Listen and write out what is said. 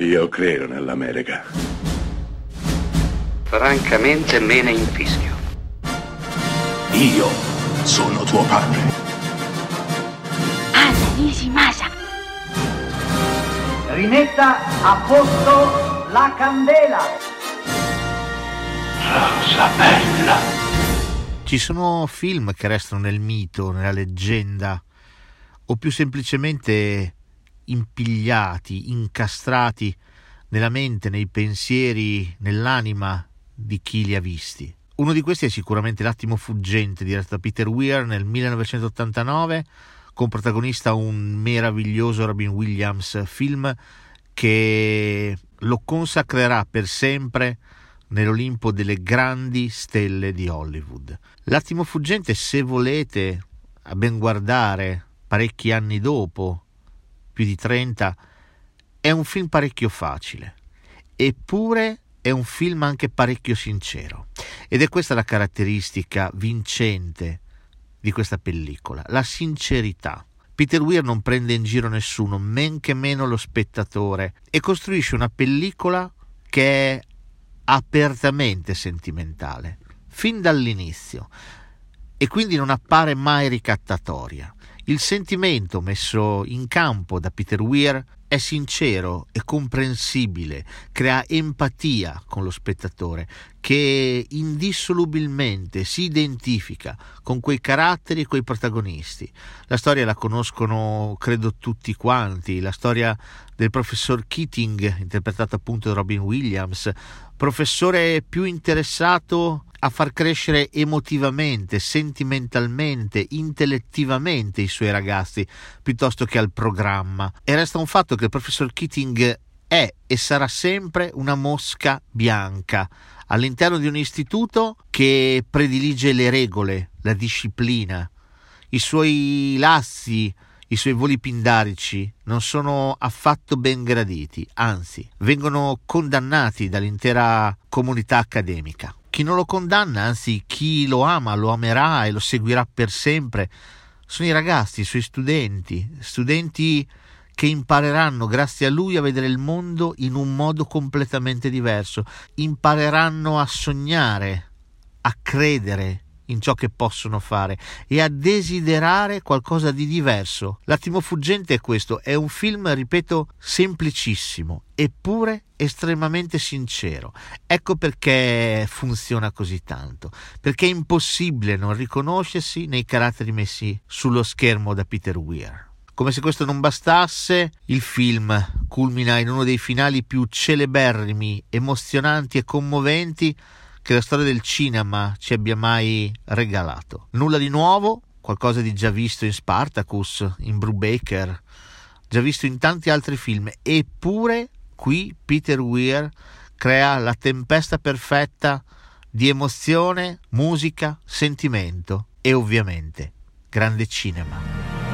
Io credo nell'America. Francamente me ne infischio. Io sono tuo padre. Anna Nishimasa. Rimetta a posto la candela. Rosa bella. Ci sono film che restano nel mito, nella leggenda, o più semplicemente impigliati, incastrati nella mente, nei pensieri, nell'anima di chi li ha visti. Uno di questi è sicuramente L'attimo fuggente, diretto da Peter Weir nel 1989, con protagonista un meraviglioso Robin Williams, film che lo consacrerà per sempre nell'Olimpo delle grandi stelle di Hollywood. L'attimo fuggente, se volete, a ben guardare, parecchi anni dopo, più di 30, è un film parecchio facile, eppure è un film anche parecchio sincero. Ed è questa la caratteristica vincente di questa pellicola, la sincerità. Peter Weir non prende in giro nessuno, men che meno lo spettatore, e costruisce una pellicola che è apertamente sentimentale, fin dall'inizio, e quindi non appare mai ricattatoria. Il sentimento messo in campo da Peter Weir è sincero e comprensibile, crea empatia con lo spettatore che indissolubilmente si identifica con quei caratteri e quei protagonisti. La storia la conoscono credo tutti quanti, la storia del professor Keating, interpretato appunto da Robin Williams, professore più interessato a far crescere emotivamente, sentimentalmente, intellettivamente i suoi ragazzi piuttosto che al programma. E resta un fatto che il professor Keating è e sarà sempre una mosca bianca all'interno di un istituto che predilige le regole, la disciplina. I suoi lassi, i suoi voli pindarici non sono affatto ben graditi, anzi, vengono condannati dall'intera comunità accademica. Chi non lo condanna, anzi chi lo ama, lo amerà e lo seguirà per sempre, sono i ragazzi, i suoi studenti, studenti che impareranno grazie a lui a vedere il mondo in un modo completamente diverso, impareranno a sognare, a credere in ciò che possono fare e a desiderare qualcosa di diverso. L'attimo fuggente è questo, è un film, ripeto, semplicissimo, eppure estremamente sincero. Ecco perché funziona così tanto, perché è impossibile non riconoscersi nei caratteri messi sullo schermo da Peter Weir. Come se questo non bastasse, il film culmina in uno dei finali più celeberrimi, emozionanti e commoventi che la storia del cinema ci abbia mai regalato. Nulla di nuovo, qualcosa di già visto in Spartacus, in Brubaker, già visto in tanti altri film, eppure qui Peter Weir crea la tempesta perfetta di emozione, musica, sentimento e ovviamente grande cinema.